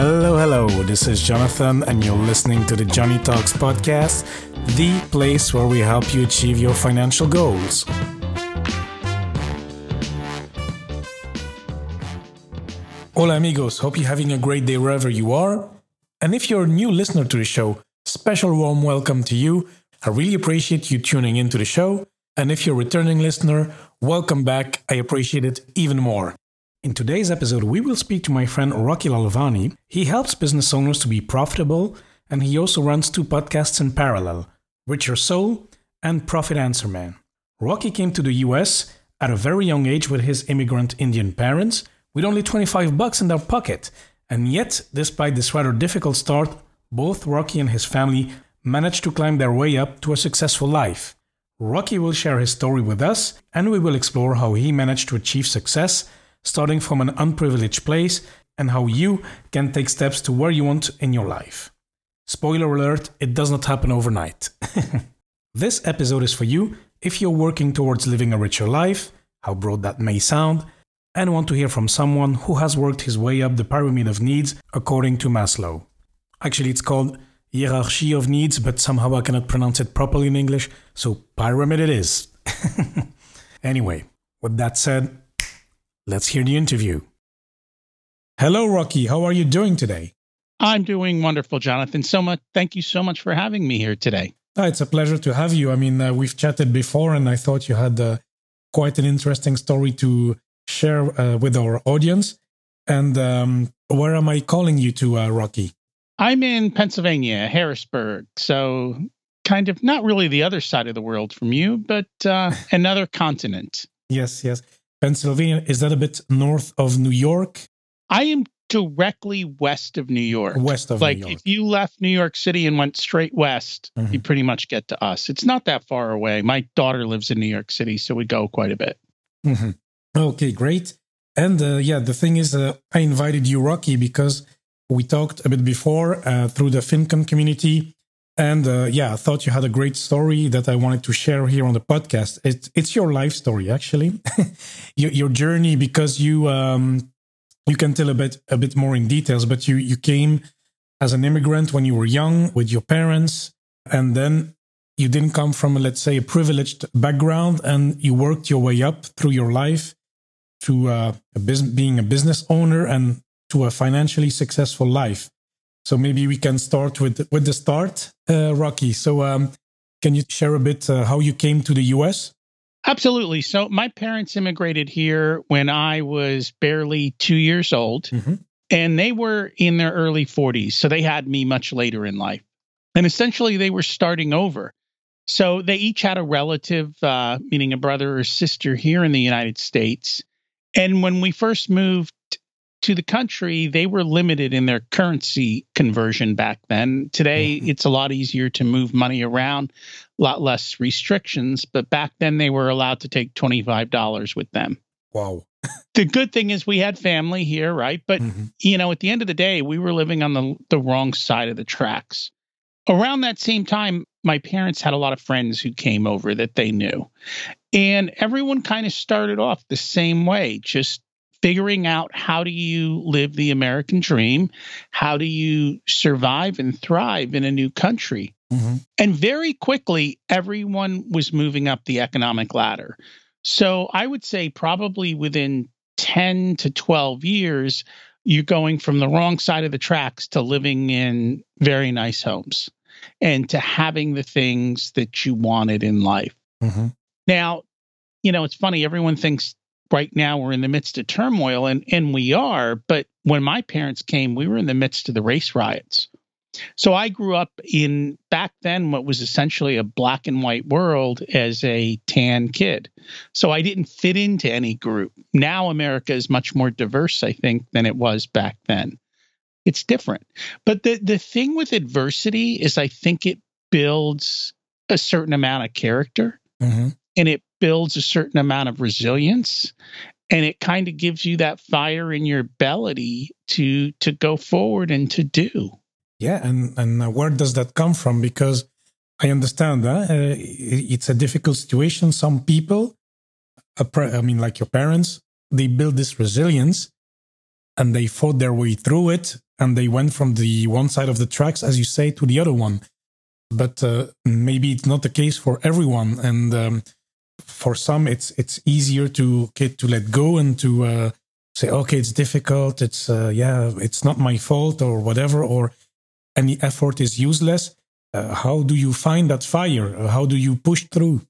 Hello, hello. This is Jonathan, and you're listening to the Joney Talks podcast, the place where we help you achieve your financial goals. Hola, amigos. Hope you're having a great day wherever you are. And if you're a new listener to the show, special warm welcome to you. I really appreciate you tuning into the show. And if you're a returning listener, welcome back. I appreciate it even more. In today's episode, we will speak to my friend Rocky Lalvani. He helps business owners to be profitable, and he also runs two podcasts in parallel Richer Soul and Profit Answer Man. Rocky came to the US at a very young age with his immigrant Indian parents with only 25 bucks in their pocket. And yet, despite this rather difficult start, both Rocky and his family managed to climb their way up to a successful life. Rocky will share his story with us, and we will explore how he managed to achieve success starting from an unprivileged place and how you can take steps to where you want in your life. Spoiler alert, it does not happen overnight. this episode is for you if you're working towards living a richer life, how broad that may sound, and want to hear from someone who has worked his way up the pyramid of needs according to Maslow. Actually, it's called hierarchy of needs, but somehow I cannot pronounce it properly in English, so pyramid it is. anyway, with that said, let's hear the interview. Hello, Rocky. How are you doing today? I'm doing wonderful, Jonathan. So much. Thank you so much for having me here today. Oh, it's a pleasure to have you. I mean, uh, we've chatted before, and I thought you had uh, quite an interesting story to share uh, with our audience. And um, where am I calling you to, uh, Rocky? I'm in Pennsylvania, Harrisburg. So, kind of not really the other side of the world from you, but uh, another continent. Yes, yes. Pennsylvania, is that a bit north of New York? I am directly west of New York. West of like New York. if you left New York City and went straight west, Mhm. you pretty much get to us. It's not that far away. My daughter lives in New York City, so we go quite a bit. Mhm. Okay, great. And uh, yeah, the thing is, uh, I invited you, Rocky, because we talked a bit before uh, through the FinCon community. And uh, yeah, I thought you had a great story that I wanted to share here on the podcast. It's it's your life story, actually, your, your journey, because you um, you can tell a bit a bit more in details. But you you came as an immigrant when you were young with your parents, and then you didn't come from let's say a privileged background, and you worked your way up through your life to uh, a business, being a business owner and to a financially successful life. So maybe we can start with with the start, uh, Rocky. So um, can you share a bit uh, how you came to the US? Absolutely. So my parents immigrated here when I was barely two years old, Mhm. and they were in their early 40s. So they had me much later in life. And essentially, they were starting over. So they each had a relative, uh, meaning a brother or sister here in the United States. And when we first moved to the country, they were limited in their currency conversion back then. Today, Mhm. it's a lot easier to move money around, a lot less restrictions. But back then, they were allowed to take $25 with them. Wow. The good thing is we had family here, right? But Mhm. you know, at the end of the day, we were living on the the wrong side of the tracks. Around that same time, my parents had a lot of friends who came over that they knew. And everyone kind of started off the same way, just figuring out how do you live the American dream? How do you survive and thrive in a new country? Mhm. And very quickly, everyone was moving up the economic ladder. So I would say probably within 10 to 12 years, you're going from the wrong side of the tracks to living in very nice homes and to having the things that you wanted in life. Mhm. Now, you know, it's funny, everyone thinks right now we're in the midst of turmoil, and, and we are. But when my parents came, we were in the midst of the race riots. So I grew up in back then what was essentially a black and white world as a tan kid. So I didn't fit into any group. Now America is much more diverse, I think, than it was back then. It's different. But the the thing with adversity is I think it builds a certain amount of character Mhm. and it builds a certain amount of resilience and it kind of gives you that fire in your belly to to go forward and to do Yeah, and and where does that come from? Because I understand that uh, it's a difficult situation. Some people, I mean, like your parents, they build this resilience, and they fought their way through it and they went from the one side of the tracks, as you say, to the other one. But uh, maybe it's not the case for everyone, and um, for some, it's it's easier to get to let go and to uh, say, okay, it's difficult. It's uh, yeah, it's not my fault or whatever, or any effort is useless. Uh, how do you find that fire? How do you push through?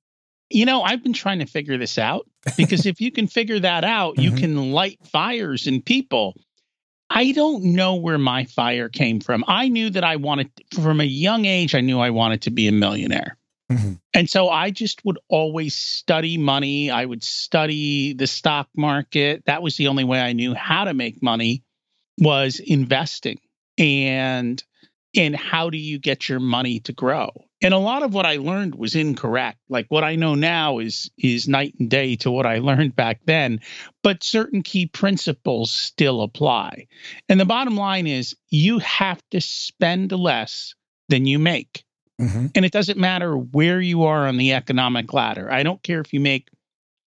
You know, I've been trying to figure this out because if you can figure that out, mm-hmm. you can light fires in people. I don't know where my fire came from. I knew that I wanted, from a young age, I knew I wanted to be a millionaire. Mm-hmm. And so I just would always study money. I would study the stock market. That was the only way I knew how to make money was investing. And and how do you get your money to grow? and a lot of what i learned was incorrect like what i know now is is night and day to what i learned back then but certain key principles still apply and the bottom line is you have to spend less than you make mm-hmm. and it doesn't matter where you are on the economic ladder i don't care if you make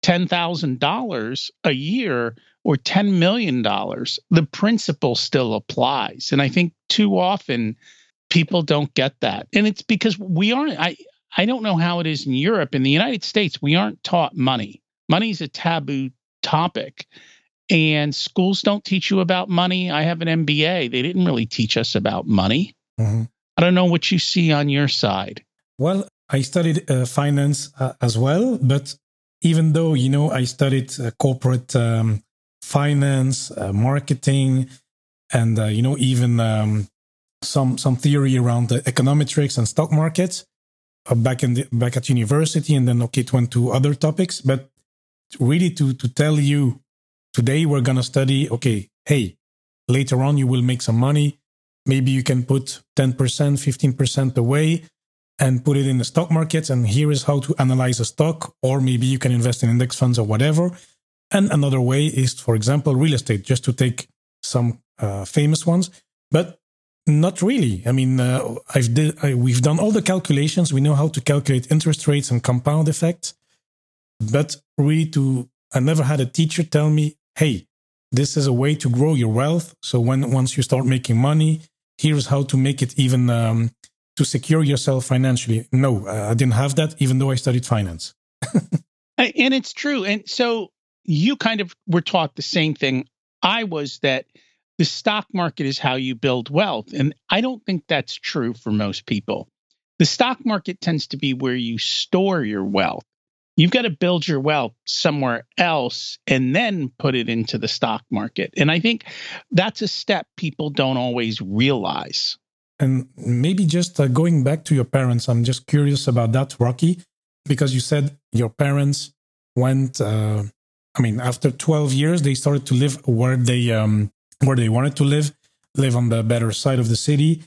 $10,000 a year or $10 million the principle still applies and i think too often people don't get that. And it's because we aren't I I don't know how it is in Europe. In the United States, we aren't taught money. Money is a taboo topic. And schools don't teach you about money. I have an MBA. They didn't really teach us about money. Mm-hmm. I don't know what you see on your side. Well, I studied uh, finance uh, as well, but even though you know I studied uh, corporate um, finance, uh, marketing, and uh, you know even um, some some theory around the econometrics and stock markets uh, back in the, back at university, and then okay, it went to other topics. But really, to to tell you today, we're gonna study. Okay, hey, later on you will make some money. Maybe you can put ten percent, fifteen percent away and put it in the stock markets. And here is how to analyze a stock, or maybe you can invest in index funds or whatever. And another way is, for example, real estate, just to take some uh, famous ones. But not really. I mean, uh, I've did, I, we've done all the calculations. We know how to calculate interest rates and compound effects. But really, to I never had a teacher tell me, "Hey, this is a way to grow your wealth." So when once you start making money, here's how to make it even um, to secure yourself financially. No, uh, I didn't have that, even though I studied finance. and it's true. And so you kind of were taught the same thing I was that the stock market is how you build wealth. And I don't think that's true for most people. The stock market tends to be where you store your wealth. You've got to build your wealth somewhere else and then put it into the stock market. And I think that's a step people don't always realize. And maybe just uh, going back to your parents, I'm just curious about that, Rocky, because you said your parents went, uh, I mean, after 12 years, they started to live where they um, where they wanted to live, live on the better side of the city.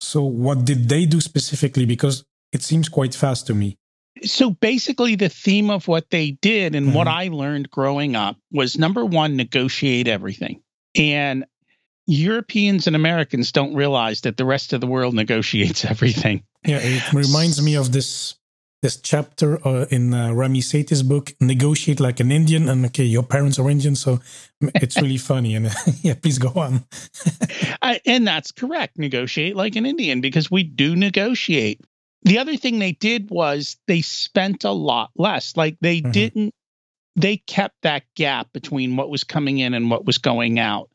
So, what did they do specifically? Because it seems quite fast to me. So, basically, the theme of what they did and mm-hmm. what I learned growing up was number one, negotiate everything. And Europeans and Americans don't realize that the rest of the world negotiates everything. Yeah, it reminds me of this this chapter uh, in uh, Ramit Sethi's book, "Negotiate Like an Indian." And okay, your parents are Indian, so it's really funny. And yeah, please go on. and that's correct. Negotiate like an Indian because we do negotiate. The other thing they did was they spent a lot less. Like they mm-hmm. didn't. They kept that gap between what was coming in and what was going out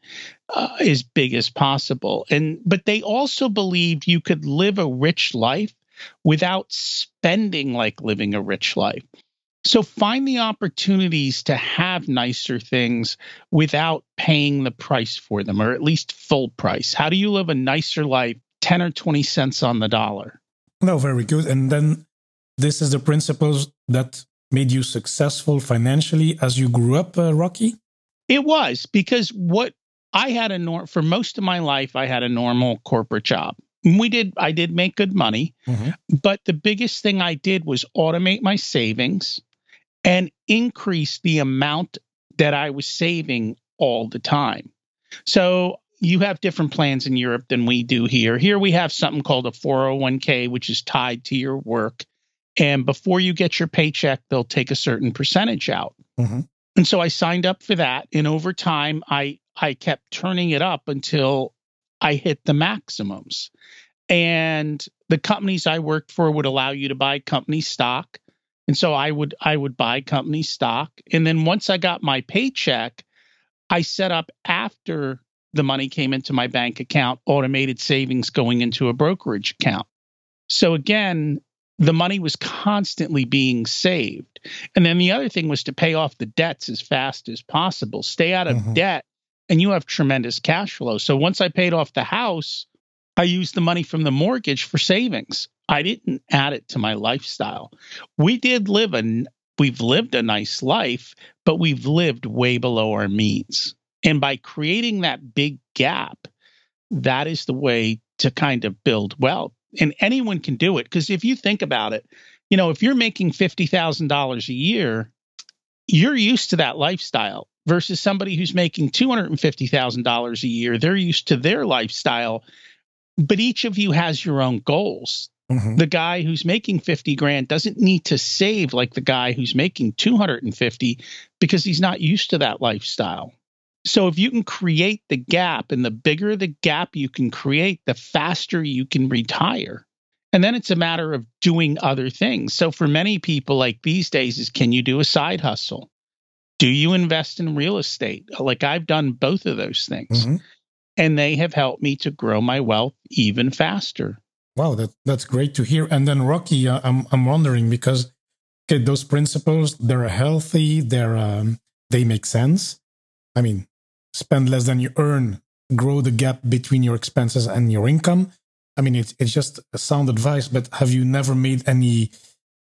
uh, as big as possible. And but they also believed you could live a rich life without spending like living a rich life. So find the opportunities to have nicer things without paying the price for them, or at least full price. How do you live a nicer life, 10 or 20 cents on the dollar? No, very good. And then this is the principles that made you successful financially as you grew up, uh, Rocky? It was because what I had a norm for most of my life, I had a normal corporate job we did i did make good money mm-hmm. but the biggest thing i did was automate my savings and increase the amount that i was saving all the time so you have different plans in europe than we do here here we have something called a 401k which is tied to your work and before you get your paycheck they'll take a certain percentage out mm-hmm. And so I signed up for that. And over time, I, I kept turning it up until I hit the maximums. And the companies I worked for would allow you to buy company stock. And so I would I would buy company stock. And then once I got my paycheck, I set up after the money came into my bank account, automated savings going into a brokerage account. So again, the money was constantly being saved. And then the other thing was to pay off the debts as fast as possible, stay out of mm-hmm. debt, and you have tremendous cash flow. So once I paid off the house, I used the money from the mortgage for savings. I didn't add it to my lifestyle. We did live a we've lived a nice life, but we've lived way below our means. And by creating that big gap, that is the way to kind of build wealth. And anyone can do it because if you think about it, you know, if you're making $50,000 a year, you're used to that lifestyle versus somebody who's making $250,000 a year. They're used to their lifestyle but each of you has your own goals. Mm-hmm. The guy who's making 50 grand doesn't need to save like the guy who's making 250 because he's not used to that lifestyle. So if you can create the gap and the bigger the gap you can create, the faster you can retire. And then it's a matter of doing other things. So for many people like these days is can you do a side hustle? Do you invest in real estate? Like I've done both of those things. Mm-hmm and they have helped me to grow my wealth even faster. Wow, that, that's great to hear. And then Rocky, uh, I'm I'm wondering because okay, those principles they're healthy, they're um, they make sense. I mean, spend less than you earn, grow the gap between your expenses and your income. I mean, it's it's just a sound advice. But have you never made any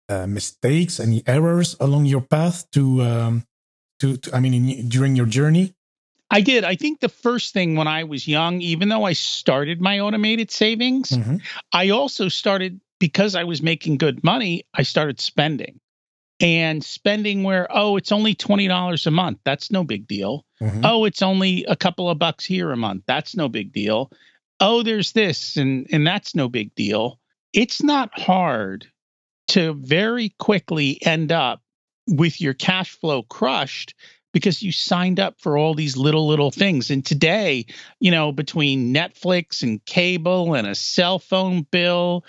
uh, mistakes, any errors along your path to um, to, to I mean, in, during your journey? I did. I think the first thing when I was young, even though I started my automated savings, mm-hmm. I also started because I was making good money, I started spending. And spending where, oh, it's only $20 a month. That's no big deal. Mm-hmm. Oh, it's only a couple of bucks here a month. That's no big deal. Oh, there's this and and that's no big deal. It's not hard to very quickly end up with your cash flow crushed because you signed up for all these little little things and today you know between netflix and cable and a cell phone bill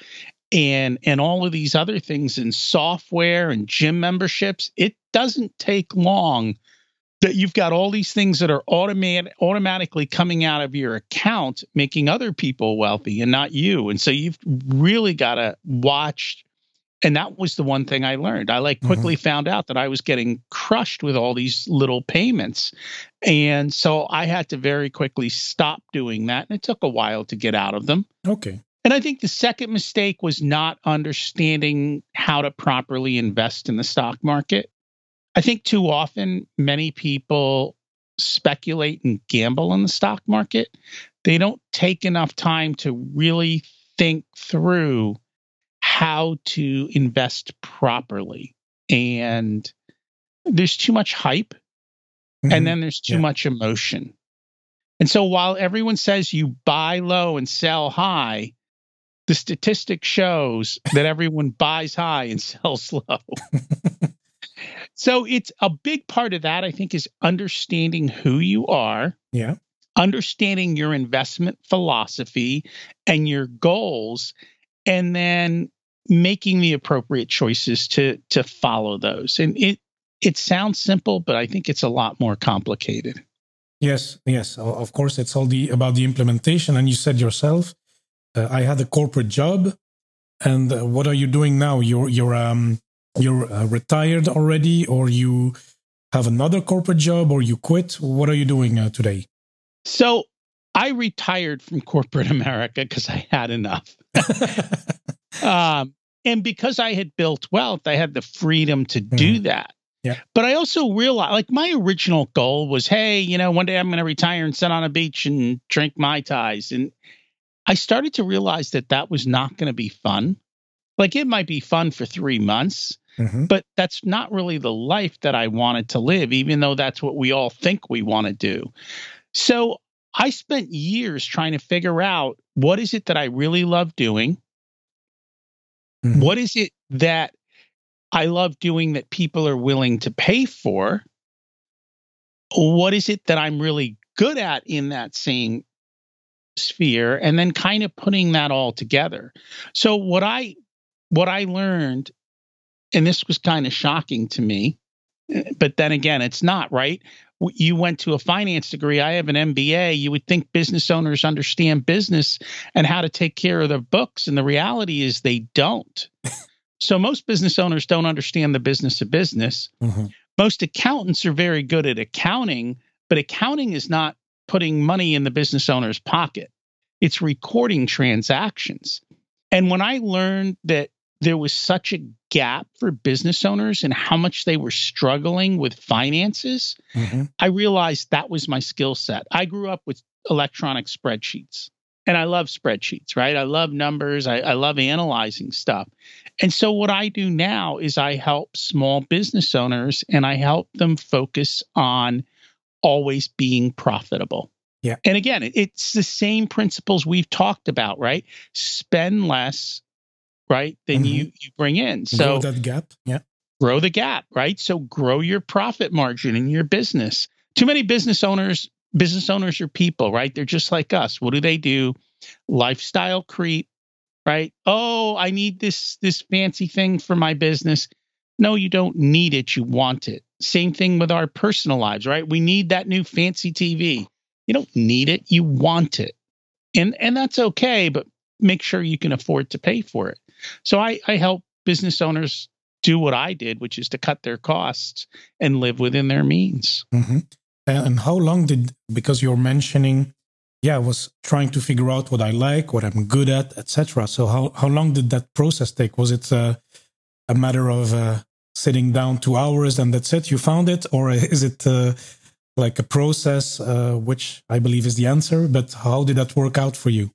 and and all of these other things in software and gym memberships it doesn't take long that you've got all these things that are automatic automatically coming out of your account making other people wealthy and not you and so you've really got to watch and that was the one thing I learned. I like quickly mm-hmm. found out that I was getting crushed with all these little payments. And so I had to very quickly stop doing that. And it took a while to get out of them. Okay. And I think the second mistake was not understanding how to properly invest in the stock market. I think too often many people speculate and gamble in the stock market. They don't take enough time to really think through how to invest properly. And there's too much hype mm-hmm. and then there's too yeah. much emotion. And so while everyone says you buy low and sell high, the statistic shows that everyone buys high and sells low. so it's a big part of that, I think, is understanding who you are. Yeah. Understanding your investment philosophy and your goals, and then making the appropriate choices to to follow those. And it it sounds simple, but I think it's a lot more complicated. Yes, yes. Of course, it's all the about the implementation. And you said yourself, uh, I had a corporate job, and uh, what are you doing now? You're you're um you're uh, retired already, or you have another corporate job, or you quit. What are you doing uh, today? So I retired from corporate America because I had enough. um, and because I had built wealth, I had the freedom to do mm. that. Yeah. But I also realized, like, my original goal was, hey, you know, one day I'm going to retire and sit on a beach and drink mai tais. And I started to realize that that was not going to be fun. Like, it might be fun for three months, mm-hmm. but that's not really the life that I wanted to live, even though that's what we all think we want to do. So I spent years trying to figure out what is it that I really love doing Mm-hmm. What is it that I love doing that people are willing to pay for? what is it that I'm really good at in that same sphere and then kind of putting that all together. So what I what I learned and this was kind of shocking to me, eh, but then again it's not, right? You went to a finance degree, I have an MBA, you would think business owners understand business and how to take care of their books and the reality is they don't. so most business owners don't understand the business of business. Mm-hmm. Most accountants are very good at accounting, but accounting is not putting money in the business owner's pocket. It's recording transactions. And when I learned that there was such a gap for business owners and how much they were struggling with finances, mm-hmm. I realized that was my skill set. I grew up with electronic spreadsheets and I love spreadsheets, right? I love numbers, I, I love analyzing stuff. And so, what I do now is I help small business owners and I help them focus on always being profitable. Yeah. And again, it's the same principles we've talked about, right? Spend less, right, than mm-hmm. you, you bring in. So grow that gap. Yeah. Grow the gap, right? So grow your profit margin in your business. Too many business owners, business owners are people, right? They're just like us. What do they do? Lifestyle creep, right? Oh, I need this this fancy thing for my business. No, you don't need it. You want it. Same thing with our personal lives, right? We need that new fancy TV. You don't need it, you want it. And and that's okay, but make sure you can afford to pay for it. So I, I help business owners do what I did, which is to cut their costs and live within their means. Mm-hmm. And how long did because you're mentioning, yeah, I was trying to figure out what I like, what I'm good at, etc. So how how long did that process take? Was it uh, a matter of uh, sitting down two hours and that's it? You found it, or is it uh, like a process, uh, which I believe is the answer? But how did that work out for you?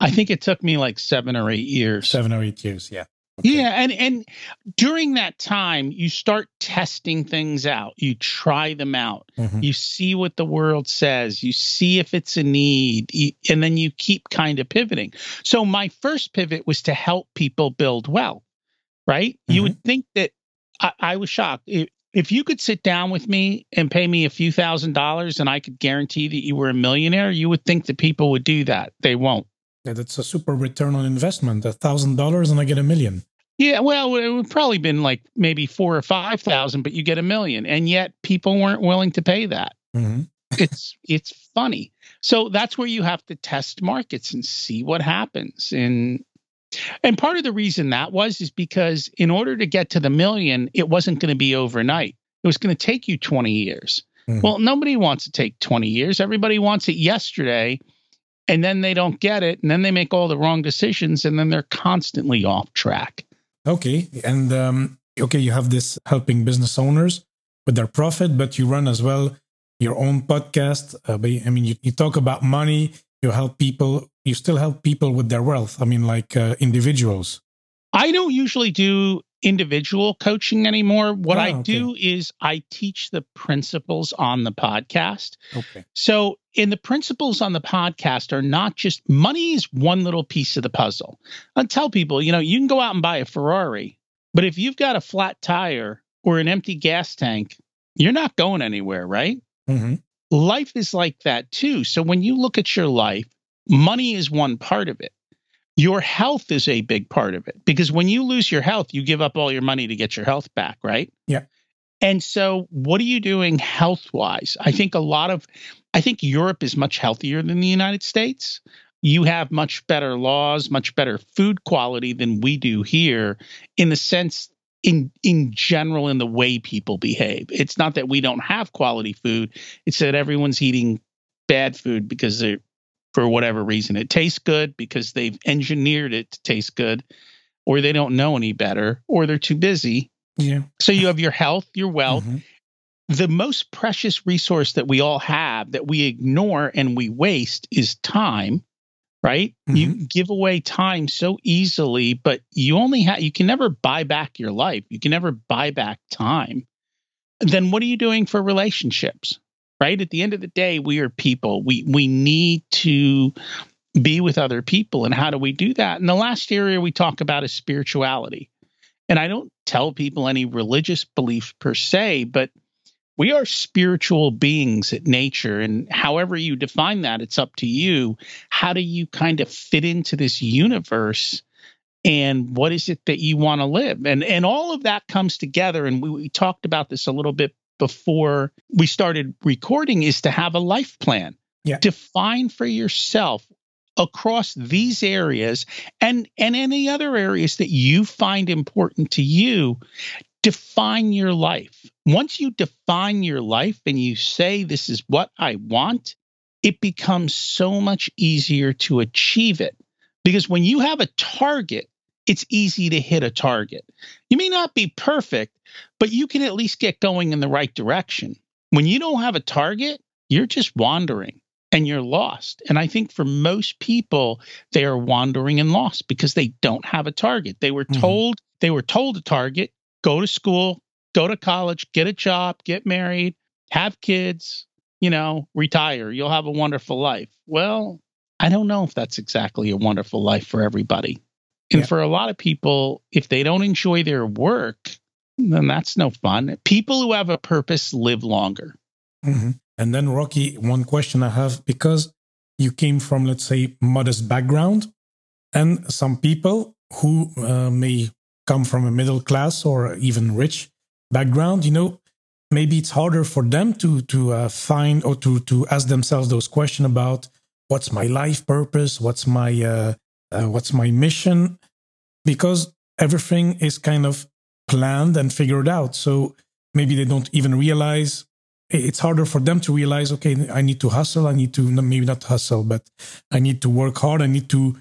I think it took me like seven or eight years. Seven or eight years, yeah. Okay. Yeah, and and during that time, you start testing things out. You try them out. Mm-hmm. You see what the world says. You see if it's a need, and then you keep kind of pivoting. So my first pivot was to help people build wealth. Right? Mm-hmm. You would think that I, I was shocked. If, if you could sit down with me and pay me a few thousand dollars, and I could guarantee that you were a millionaire, you would think that people would do that. They won't. Yeah, that's a super return on investment. A thousand dollars and I get a million. Yeah, well, it would probably been like maybe four or five thousand, but you get a million, and yet people weren't willing to pay that. Mm-hmm. it's it's funny. So that's where you have to test markets and see what happens. And and part of the reason that was is because in order to get to the million, it wasn't going to be overnight. It was going to take you 20 years. Mm-hmm. Well, nobody wants to take 20 years. Everybody wants it yesterday and then they don't get it and then they make all the wrong decisions and then they're constantly off track okay and um, okay you have this helping business owners with their profit but you run as well your own podcast uh, i mean you, you, talk about money you help people you still help people with their wealth i mean like uh, individuals i don't usually do individual coaching anymore. What oh, I okay. do is I teach the principles on the podcast. Okay. So, in the principles on the podcast are not just money is one little piece of the puzzle. I tell people, you know, you can go out and buy a Ferrari, but if you've got a flat tire or an empty gas tank, you're not going anywhere, right? Mm-hmm. Life is like that too. So, when you look at your life, money is one part of it your health is a big part of it because when you lose your health, you give up all your money to get your health back, right? Yeah. And so, what are you doing health wise? I think a lot of, I think Europe is much healthier than the United States. You have much better laws, much better food quality than we do here in the sense in in general in the way people behave. It's not that we don't have quality food, it's that everyone's eating bad food because they're for whatever reason. It tastes good because they've engineered it to taste good, or they don't know any better, or they're too busy. Yeah. So you have your health, your wealth. Mm-hmm. The most precious resource that we all have that we ignore and we waste is time, right? Mm-hmm. You give away time so easily, but you only have you can never buy back your life. You can never buy back time. Then what are you doing for relationships? Right? At the end of the day, we are people. We we need to be with other people. And how do we do that? And the last area we talk about is spirituality. And I don't tell people any religious beliefs per se, but we are spiritual beings at nature and however you define that it's up to you how do you kind of fit into this universe and what is it that you want to live and and all of that comes together and we, we talked about this a little bit before we started recording is to have a life plan. Yeah. define for yourself across these areas and and any other areas that you find important to you. Define your life. Once you define your life and you say this is what i want it becomes so much easier to achieve it. Because when you have a target it's easy to hit a target you may not be perfect but you can at least get going in the right direction when you don't have a target you're just wandering and you're lost. And I think for most people, they are wandering and lost because they don't have a target. They were mm-hmm. told they were told a target, go to school, go to college, get a job, get married, have kids, you know, retire. You'll have a wonderful life. Well, I don't know if that's exactly a wonderful life for everybody. And yeah. for a lot of people, if they don't enjoy their work, then that's no fun. People who have a purpose live longer. Mm-hmm. And then, Rocky, one question I have because you came from, let's say, modest background, and some people who uh, may come from a middle class or even rich background, you know, maybe it's harder for them to to uh, find or to to ask themselves those questions about what's my life purpose, what's my uh, uh, what's my mission, because everything is kind of planned and figured out. So maybe they don't even realize. It's harder for them to realize okay i need to hustle i need to maybe not hustle but i need to work hard i need to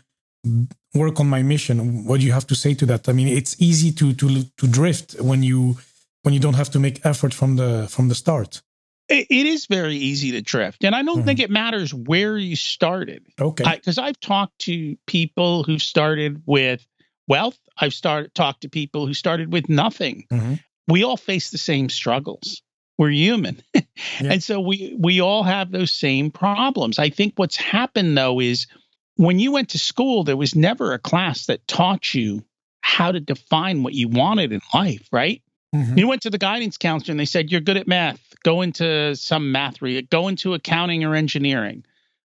work on my mission. What do you have to say to that? I mean it's easy to to to drift when you when you don't have to make effort from the from the start it is very easy to drift and i don't mm-hmm. think it matters where you started okay because i've talked to people who started with wealth i've started talked to people who started with nothing mm-hmm. we all face the same struggles we're human. yeah. And so we we all have those same problems. I think what's happened though is when you went to school there was never a class that taught you how to define what you wanted in life, right? Mm-hmm. You went to the guidance counselor and they said you're good at math, go into some math read, go into accounting or engineering.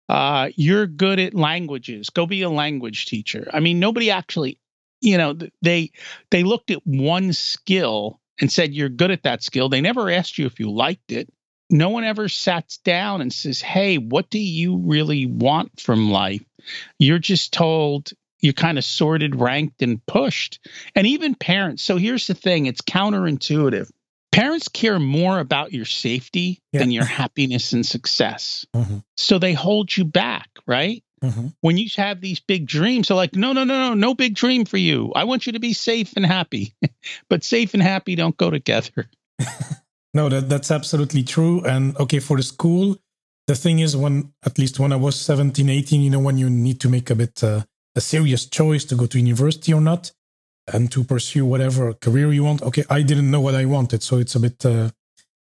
Uh, you're good at languages, go be a language teacher. I mean, nobody actually, you know, they they looked at one skill and said you're good at that skill. They never asked you if you liked it. No one ever sat down and says, Hey, what do you really want from life? You're just told you're kind of sorted, ranked, and pushed. And even parents. So here's the thing it's counterintuitive. Parents care more about your safety yeah. than your happiness and success. Mm-hmm. So they hold you back, right? Mm-hmm. When you have these big dreams, they're like, no, no, no, no, no big dream for you. I want you to be safe and happy. but safe and happy don't go together. no, that, that's absolutely true. And okay, for the school, the thing is, when at least when I was 17, 18, you know, when you need to make a bit uh, a serious choice to go to university or not and to pursue whatever career you want. Okay, I didn't know what I wanted. So it's a bit. Uh,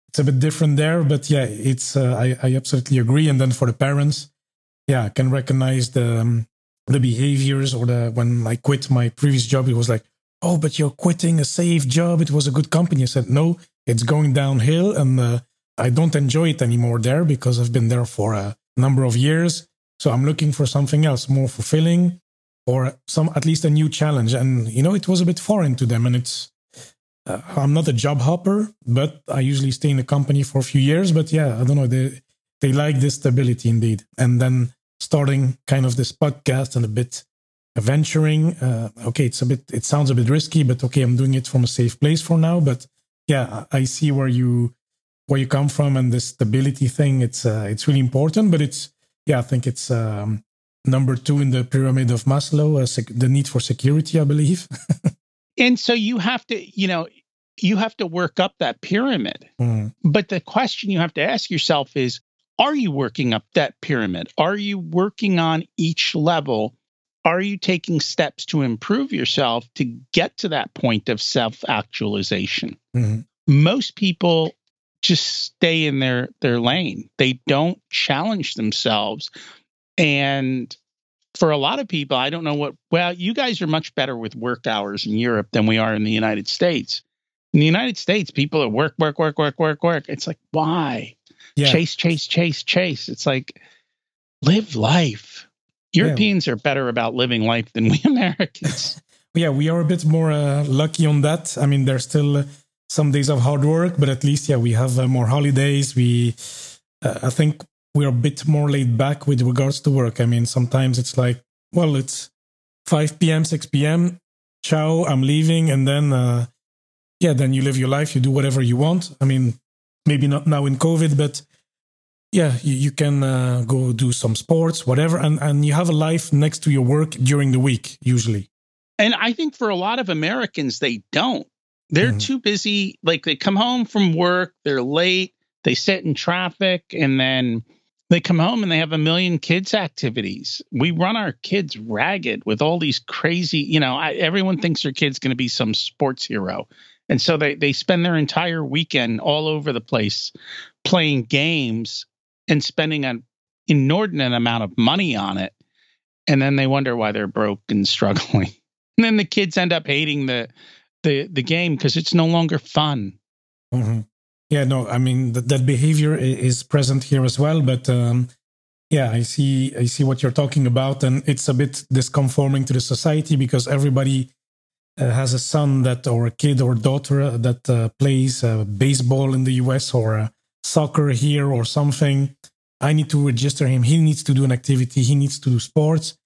it's a bit different there, but yeah, it's uh, I, I absolutely agree. And then for the parents, yeah, I can recognize the um, the behaviors or the when I quit my previous job, it was like, oh, but you're quitting a safe job. It was a good company. I said, no, it's going downhill, and uh, I don't enjoy it anymore there because I've been there for a number of years. So I'm looking for something else more fulfilling or some at least a new challenge. And you know, it was a bit foreign to them, and it's. Uh, I'm not a job hopper, but I usually stay in a company for a few years. But yeah, I don't know. They they like this stability indeed. And then starting kind of this podcast and a bit venturing. Uh, okay, it's a bit, it sounds a bit risky, but okay, I'm doing it from a safe place for now. But yeah, I see where you where you come from and the stability thing. It's uh, it's really important, but it's yeah, I think it's um, number two in the pyramid of Maslow, uh, sec- the need for security, I believe. and so you have to, you know, you have to work up that pyramid. Mm. But the question you have to ask yourself is are you working up that pyramid? Are you working on each level? Are you taking steps to improve yourself to get to that point of self actualization? Mm-hmm. Most people just stay in their their lane. They don't challenge themselves. And for a lot of people, I don't know what well, you guys are much better with work hours in Europe than we are in the United States In the United States, people are work, work, work, work, work, work. It's like, why? Yeah. Chase, chase, chase, chase. It's like, live life. Europeans yeah. are better about living life than we Americans. yeah, we are a bit more uh, lucky on that. I mean, there's still some days of hard work, but at least, yeah, we have uh, more holidays. We, uh, I think, we're a bit more laid back with regards to work. I mean, sometimes it's like, well, it's 5 p.m., 6 p.m. Ciao, I'm leaving, and then, uh, yeah, then you live your life. You do whatever you want. I mean, maybe not now in COVID, but yeah, you, you can uh, go do some sports, whatever, and and you have a life next to your work during the week usually. And I think for a lot of Americans, they don't. They're mm-hmm. too busy. Like they come home from work, they're late, they sit in traffic, and then they come home and they have a million kids activities. We run our kids ragged with all these crazy, you know, I, everyone thinks their kid's going to be some sports hero. And so they, they spend their entire weekend all over the place playing games and spending an inordinate amount of money on it. And then they wonder why they're broke and struggling. And then the kids end up hating the the the game because it's no longer fun. Mm-hmm. Yeah, no, I mean that, that behavior is present here as well, but um, yeah, I see I see what you're talking about, and it's a bit disconforming to the society because everybody uh, has a son that or a kid or daughter that uh, plays uh, baseball in the US or uh, soccer here or something. I need to register him. He needs to do an activity. He needs to do sports.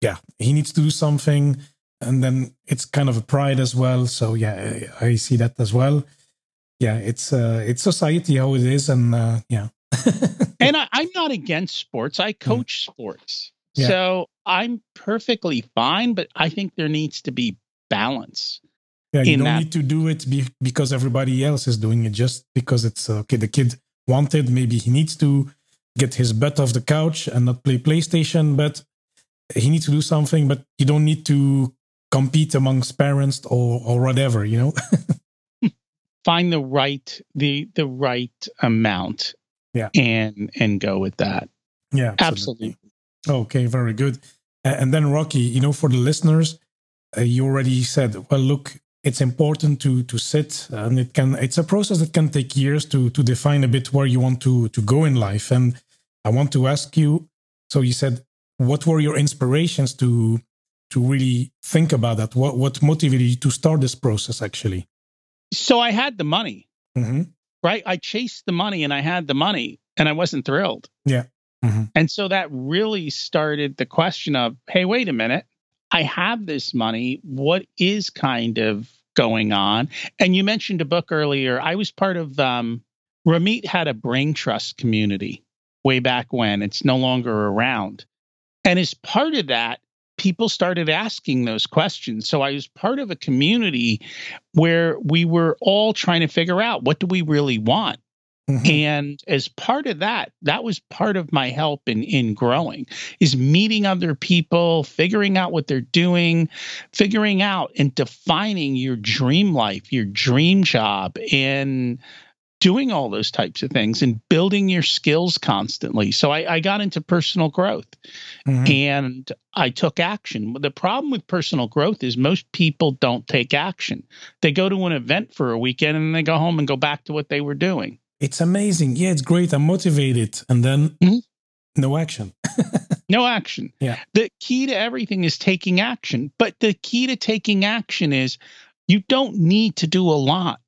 Yeah, he needs to do something. And then it's kind of a pride as well. So yeah, I see that as well. Yeah, it's uh, it's society how it is, and uh, yeah. and I, am not against sports. I coach mm. sports, yeah. so I'm perfectly fine. But I think there needs to be balance. Yeah, you don't that. need to do it be, because everybody else is doing it. Just because it's uh, okay, the kid wanted. Maybe he needs to get his butt off the couch and not play PlayStation, but he needs to do something. But you don't need to compete amongst parents or or whatever. You know. Find the right the the right amount. Yeah. And and go with that. Yeah. Absolutely. absolutely. Okay. Very good. And then Rocky, you know, for the listeners, uh, you already said, well, look, it's important to to sit, and it can. It's a process that can take years to to define a bit where you want to to go in life. And I want to ask you. So you said, what were your inspirations to to really think about that? What what motivated you to start this process actually? So I had the money, mm-hmm. right? I chased the money, and I had the money, and I wasn't thrilled. Yeah. Mm-hmm. And so that really started the question of, hey, wait a minute I have this money. What is kind of going on? And you mentioned a book earlier. I was part of um, Ramit had a brain trust community way back when. It's no longer around. And as part of that, people started asking those questions. So I was part of a community where we were all trying to figure out what do we really want? Mm-hmm. And as part of that, that was part of my help in in growing is meeting other people, figuring out what they're doing, figuring out and defining your dream life, your dream job and doing all those types of things and building your skills constantly. So I, I got into personal growth mm-hmm. and I took action. The problem with personal growth is most people don't take action. They go to an event for a weekend and then they go home and go back to what they were doing it's amazing. Yeah, it's great. I'm motivated. And then mm-hmm. no action. no action. Yeah. The key to everything is taking action. But the key to taking action is you don't need to do a lot.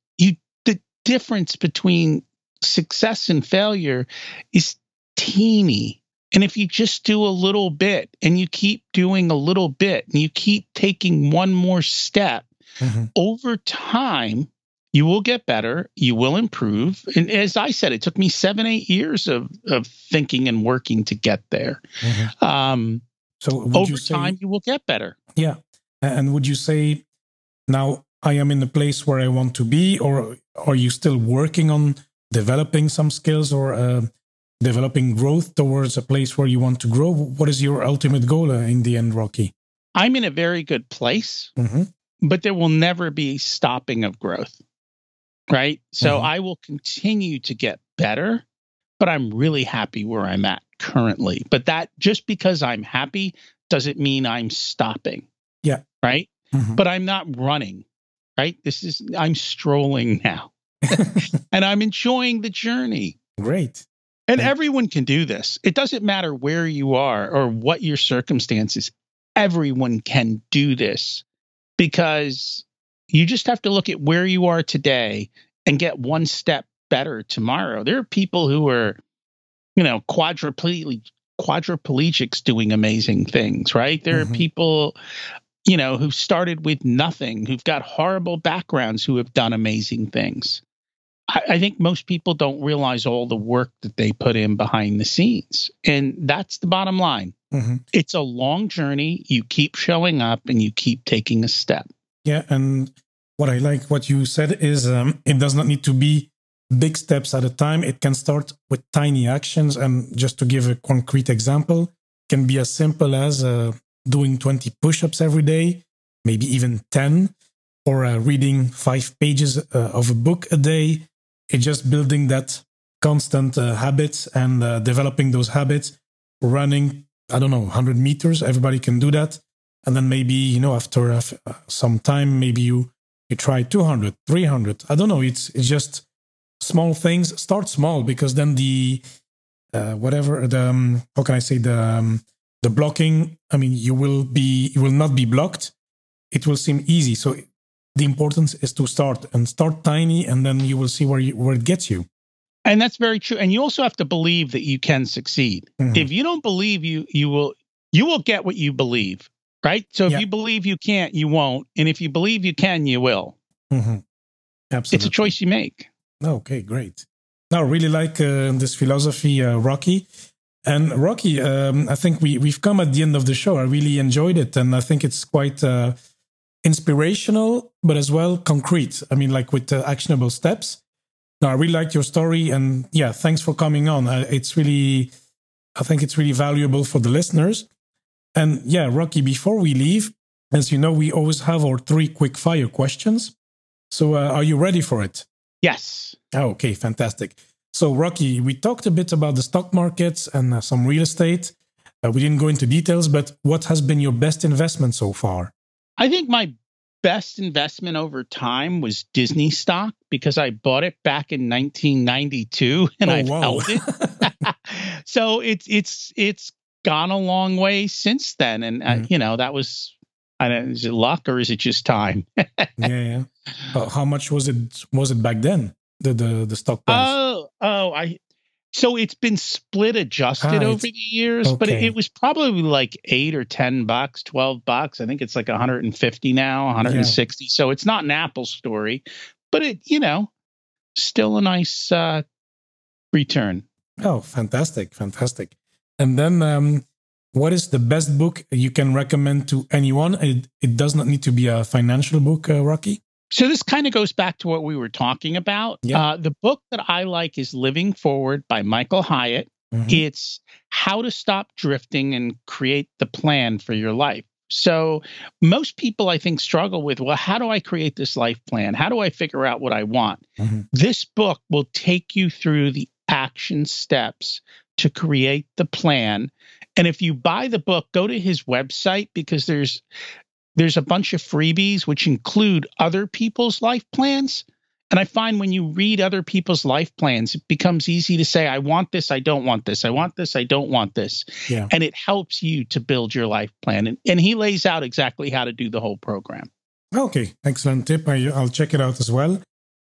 Difference between success and failure is teeny. And if you just do a little bit and you keep doing a little bit and you keep taking one more step, mm-hmm. over time, you will get better you will improve and as i said it took me seven eight years of of thinking and working to get there mm-hmm. um, so over you say, time you will get better yeah and would you say now i am in the place where i want to be or are you still working on developing some skills or uh, developing growth towards a place where you want to grow what is your ultimate goal uh, in the end rocky i'm in a very good place mm-hmm. but there will never be stopping of growth right? So mm-hmm. I will continue to get better, but I'm really happy where I'm at currently. But that just because I'm happy doesn't mean I'm stopping. Yeah. Right. Mm-hmm. But I'm not running. Right? This is, I'm strolling now and I'm enjoying the journey. Great. And everyone can do this. It doesn't matter where you are or what your circumstances. Everyone can do this because you just have to look at where you are today and get one step better tomorrow. There are people who are, you know, quadriplegic quadriplegics doing amazing things, right? There mm-hmm. are people, you know, who started with nothing, who've got horrible backgrounds, who have done amazing things. I, I think most people don't realize all the work that they put in behind the scenes. And that's the bottom line. Mm-hmm. It's a long journey. You keep showing up and you keep taking a step. Yeah. And what I like what you said is um, it does not need to be big steps at a time. It can start with tiny actions. And just to give a concrete example, can be as simple as uh, doing 20 push ups every day, maybe even 10, or uh, reading five pages uh, of a book a day. It's just building that constant uh, habits and uh, developing those habits, running, I don't know, 100 meters. Everybody can do that. And then maybe, you know, after uh, some time, maybe you, you try 200, 300. I don't know. It's, it's just small things. Start small because then the, uh, whatever the, um, how can I say, the, um, the blocking, I mean, you will be, you will not be blocked. It will seem easy. So the importance is to start and start tiny and then you will see where you, where it gets you and that's very true and you also have to believe that you can succeed mm-hmm. if you don't believe you you will you will get what you believe right so if yeah. you believe you can't you won't and if you believe you can you will mm-hmm. absolutely it's a choice you make okay great now really like uh, this philosophy uh, rocky and rocky um, i think we we've come at the end of the show i really enjoyed it and i think it's quite uh, inspirational, but as well concrete. I mean, like with uh, actionable steps. Now, I really liked your story, and yeah, thanks for coming on. Uh, it's really, I think it's really valuable for the listeners. And yeah, Rocky, before we leave, as you know, we always have our three quick fire questions. So, uh, are you ready for it? Yes. Oh, okay, fantastic. So, Rocky, we talked a bit about the stock markets and uh, some real estate. Uh, we didn't go into details, but what has been your best investment so far? I think my best investment over time was Disney stock because I bought it back in 1992 and oh, I've held it. so it's it's it's gone a long way since then, and uh, mm. you know that was. I don't, is it luck or is it just time? yeah, yeah. Uh, how much was it? Was it back then? The the the stock price? Oh, I so it's been split adjusted ah, over the years, okay. but it, it, was probably like eight or 10 bucks, 12 bucks. I think it's like 150 now, 160. Yeah. So it's not an Apple story, but it, you know, still a nice uh, return. Oh, fantastic. Fantastic. And then, um, what is the best book you can recommend to anyone? It, it does not need to be a financial book, uh, Rocky. So this kind of goes back to what we were talking about. Uh, the book that I like is Living Forward by Michael Hyatt. Mm-hmm. It's how to stop drifting and create the plan for your life. So most people I think struggle with, well, how do I create this life plan? How do I figure out what I want? Mm-hmm. This book will take you through the action steps to create the plan. And if you buy the book, go to his website because there's there's a bunch of freebies which include other people's life plans. And I find when you read other people's life plans, it becomes easy to say, I want this, I don't want this, I want this, I don't want this. Yeah. And it helps you to build your life plan. And, and he lays out exactly how to do the whole program. Okay, excellent tip. I, I'll check it out as well.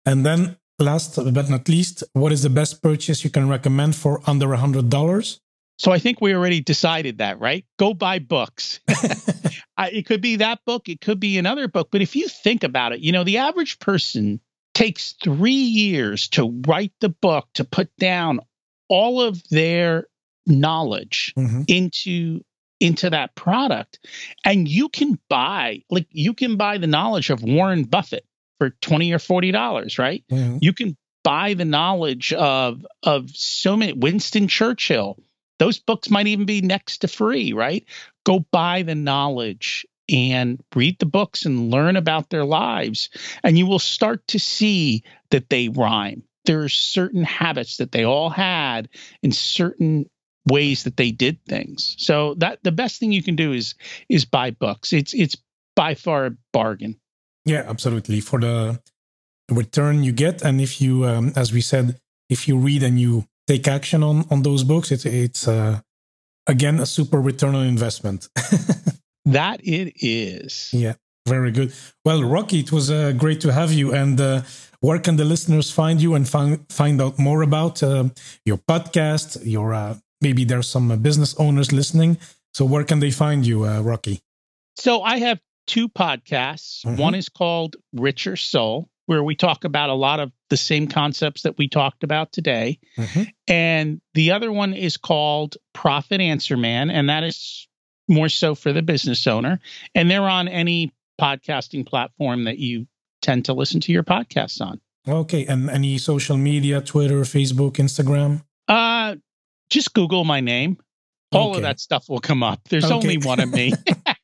And then, last but not least, what is the best purchase you can recommend for under a $100? So I think we already decided that, right? Go buy books. I, it could be that book, it could be another book. But if you think about it, you know, the average person takes three years to write the book, to put down all of their knowledge mm-hmm. into into that product and you can buy like you can buy the knowledge of Warren Buffett for 20 or 40 dollars right mm-hmm. you can buy the knowledge of of so many Winston Churchill those books might even be next to free, right? Go buy the knowledge and read the books and learn about their lives, and you will start to see that they rhyme. There are certain habits that they all had in certain ways that they did things. So that the best thing you can do is is buy books. It's it's by far a bargain. Yeah, absolutely. For the return you get, and if you, um, as we said, if you read and you take action on on those books, it's it's uh, again a super return on investment. that it is. Yeah, very good. Well, Rocky, it was uh, great to have you. And uh, where can the listeners find you and find find out more about uh, your podcast? Your uh, maybe there's some uh, business owners listening. So where can they find you, uh, Rocky? So I have two podcasts. Mm-hmm. One is called Richer Soul, where we talk about a lot of the same concepts that we talked about today. Mm-hmm. And the other one is called Profit Answer Man, and that is more so for the business owner. And they're on any podcasting platform that you tend to listen to your podcasts on. Okay. And any social media, Twitter, Facebook, Instagram? Uh just Google my name. All okay. of that stuff will come up. There's okay. only one of me.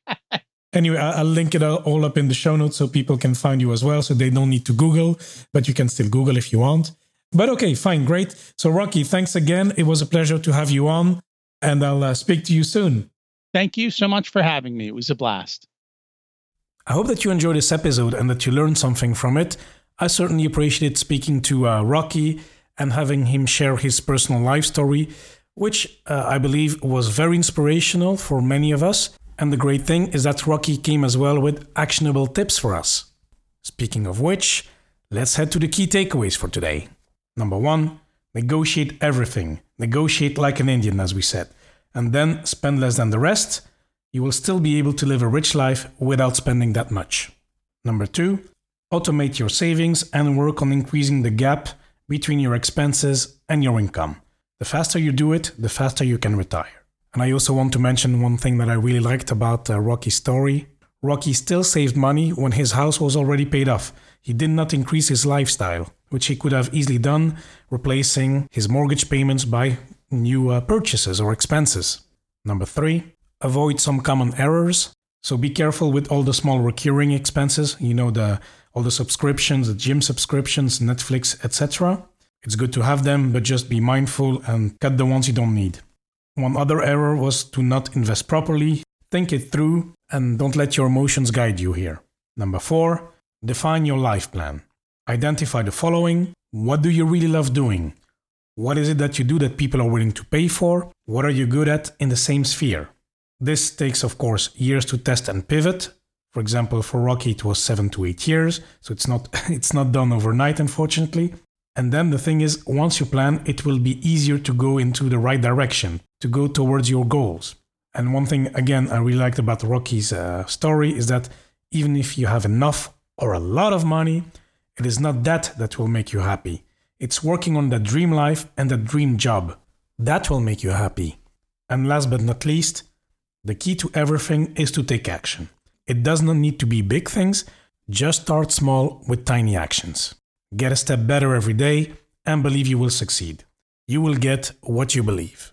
Anyway, I'll link it all up in the show notes so people can find you as well. So they don't need to Google, but you can still Google if you want. But okay, fine, great. So, Rocky, thanks again. It was a pleasure to have you on, and I'll uh, speak to you soon. Thank you so much for having me. It was a blast. I hope that you enjoyed this episode and that you learned something from it. I certainly appreciated speaking to uh, Rocky and having him share his personal life story, which uh, I believe was very inspirational for many of us. And the great thing is that Rocky came as well with actionable tips for us. Speaking of which, let's head to the key takeaways for today. Number one, negotiate everything. Negotiate like an Indian, as we said, and then spend less than the rest. You will still be able to live a rich life without spending that much. Number two, automate your savings and work on increasing the gap between your expenses and your income. The faster you do it, the faster you can retire. And I also want to mention one thing that I really liked about uh, Rocky's story. Rocky still saved money when his house was already paid off. He did not increase his lifestyle, which he could have easily done, replacing his mortgage payments by new uh, purchases or expenses. Number three, avoid some common errors. So be careful with all the small recurring expenses, you know, the all the subscriptions, the gym subscriptions, Netflix, etc. It's good to have them, but just be mindful and cut the ones you don't need. One other error was to not invest properly. Think it through and don't let your emotions guide you here. Number four, define your life plan. Identify the following What do you really love doing? What is it that you do that people are willing to pay for? What are you good at in the same sphere? This takes, of course, years to test and pivot. For example, for Rocky, it was seven to eight years, so it's not it's not done overnight, unfortunately. And then the thing is, once you plan, it will be easier to go into the right direction, to go towards your goals. And one thing, again, I really liked about Rocky's uh, story is that even if you have enough or a lot of money, it is not that that will make you happy. It's working on that dream life and that dream job. That will make you happy. And last but not least, the key to everything is to take action. It does not need to be big things, just start small with tiny actions. Get a step better every day and believe you will succeed. You will get what you believe.